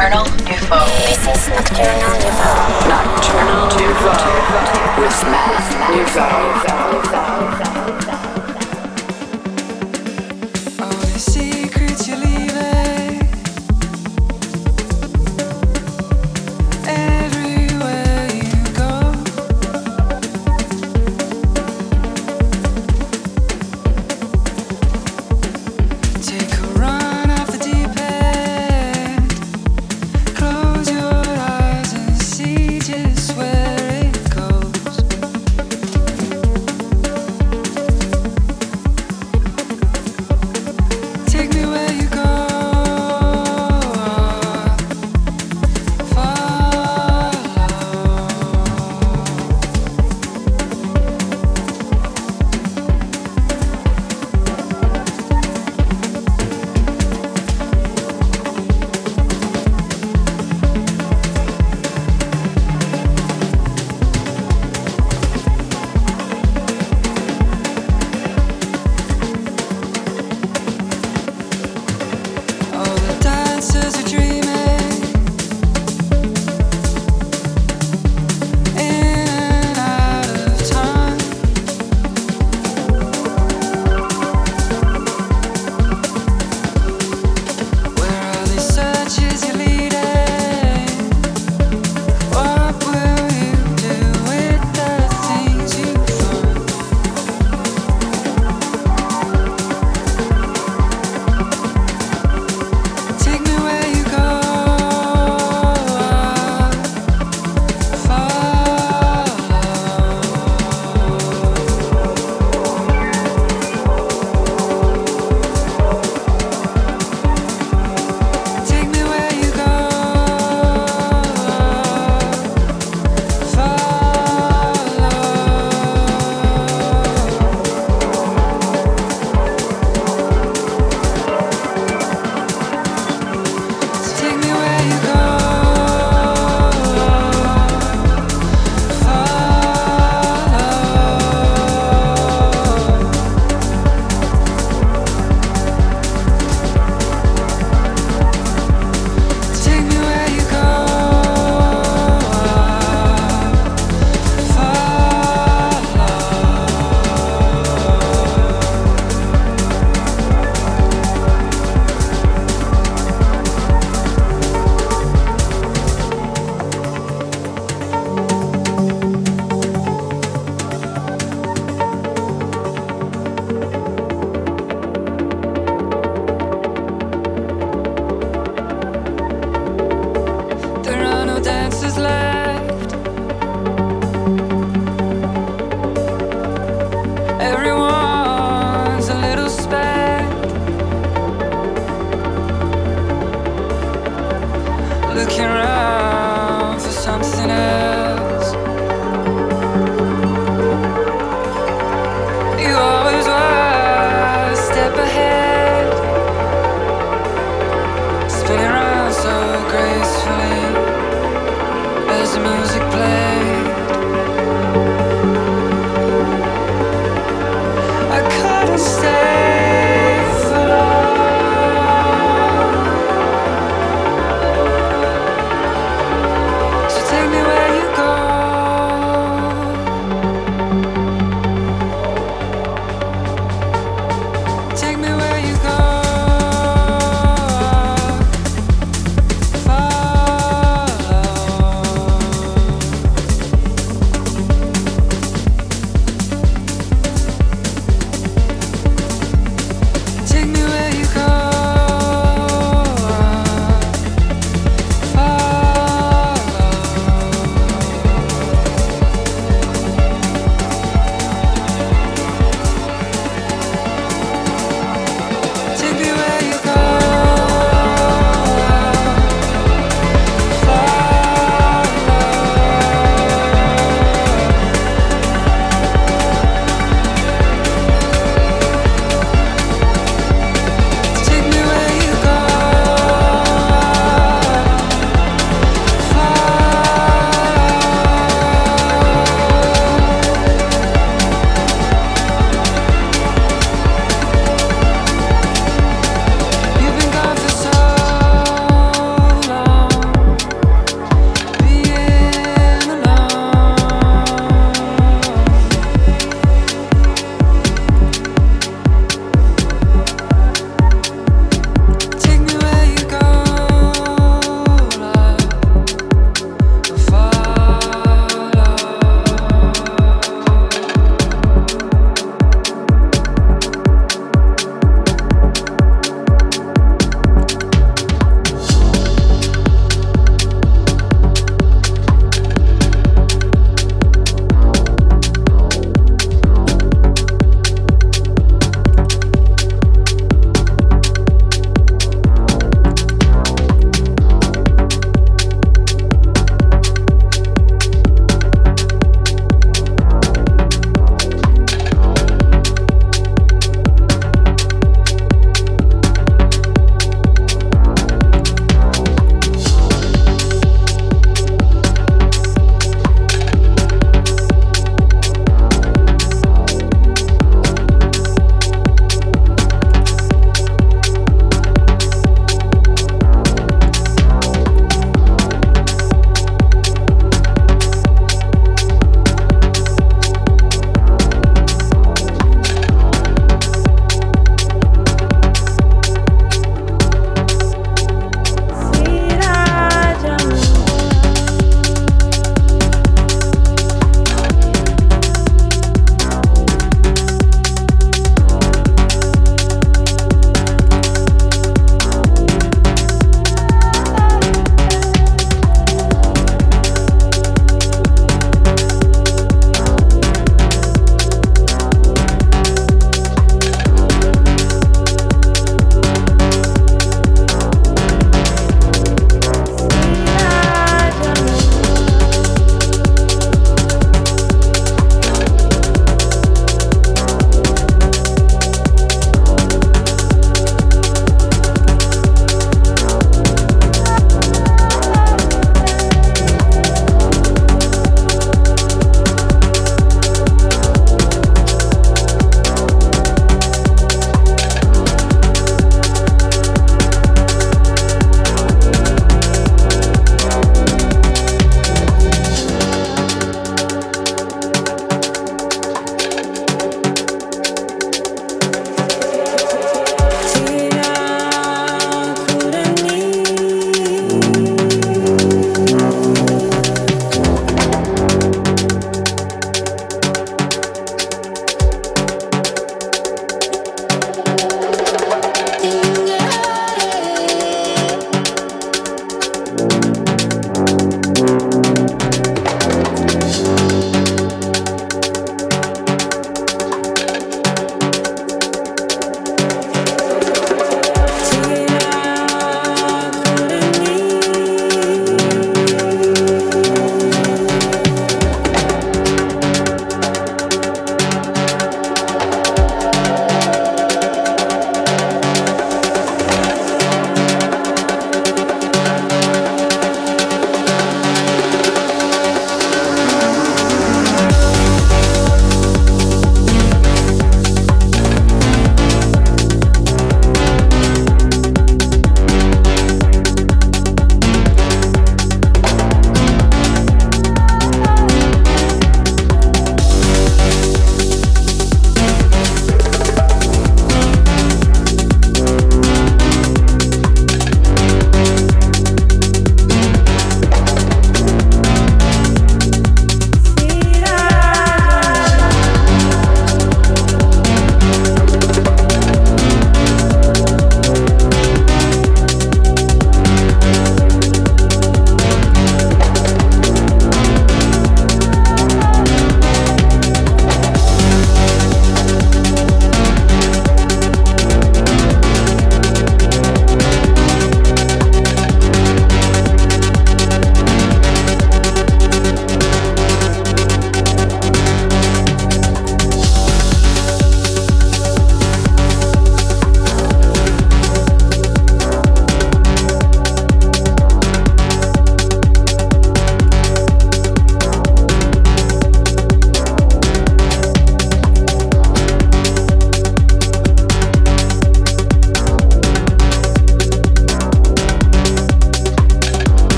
Nocturnal Nouveau. This is Nocturnal Nouveau. Nocturnal Nouveau with Matt Nouveau.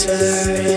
Stop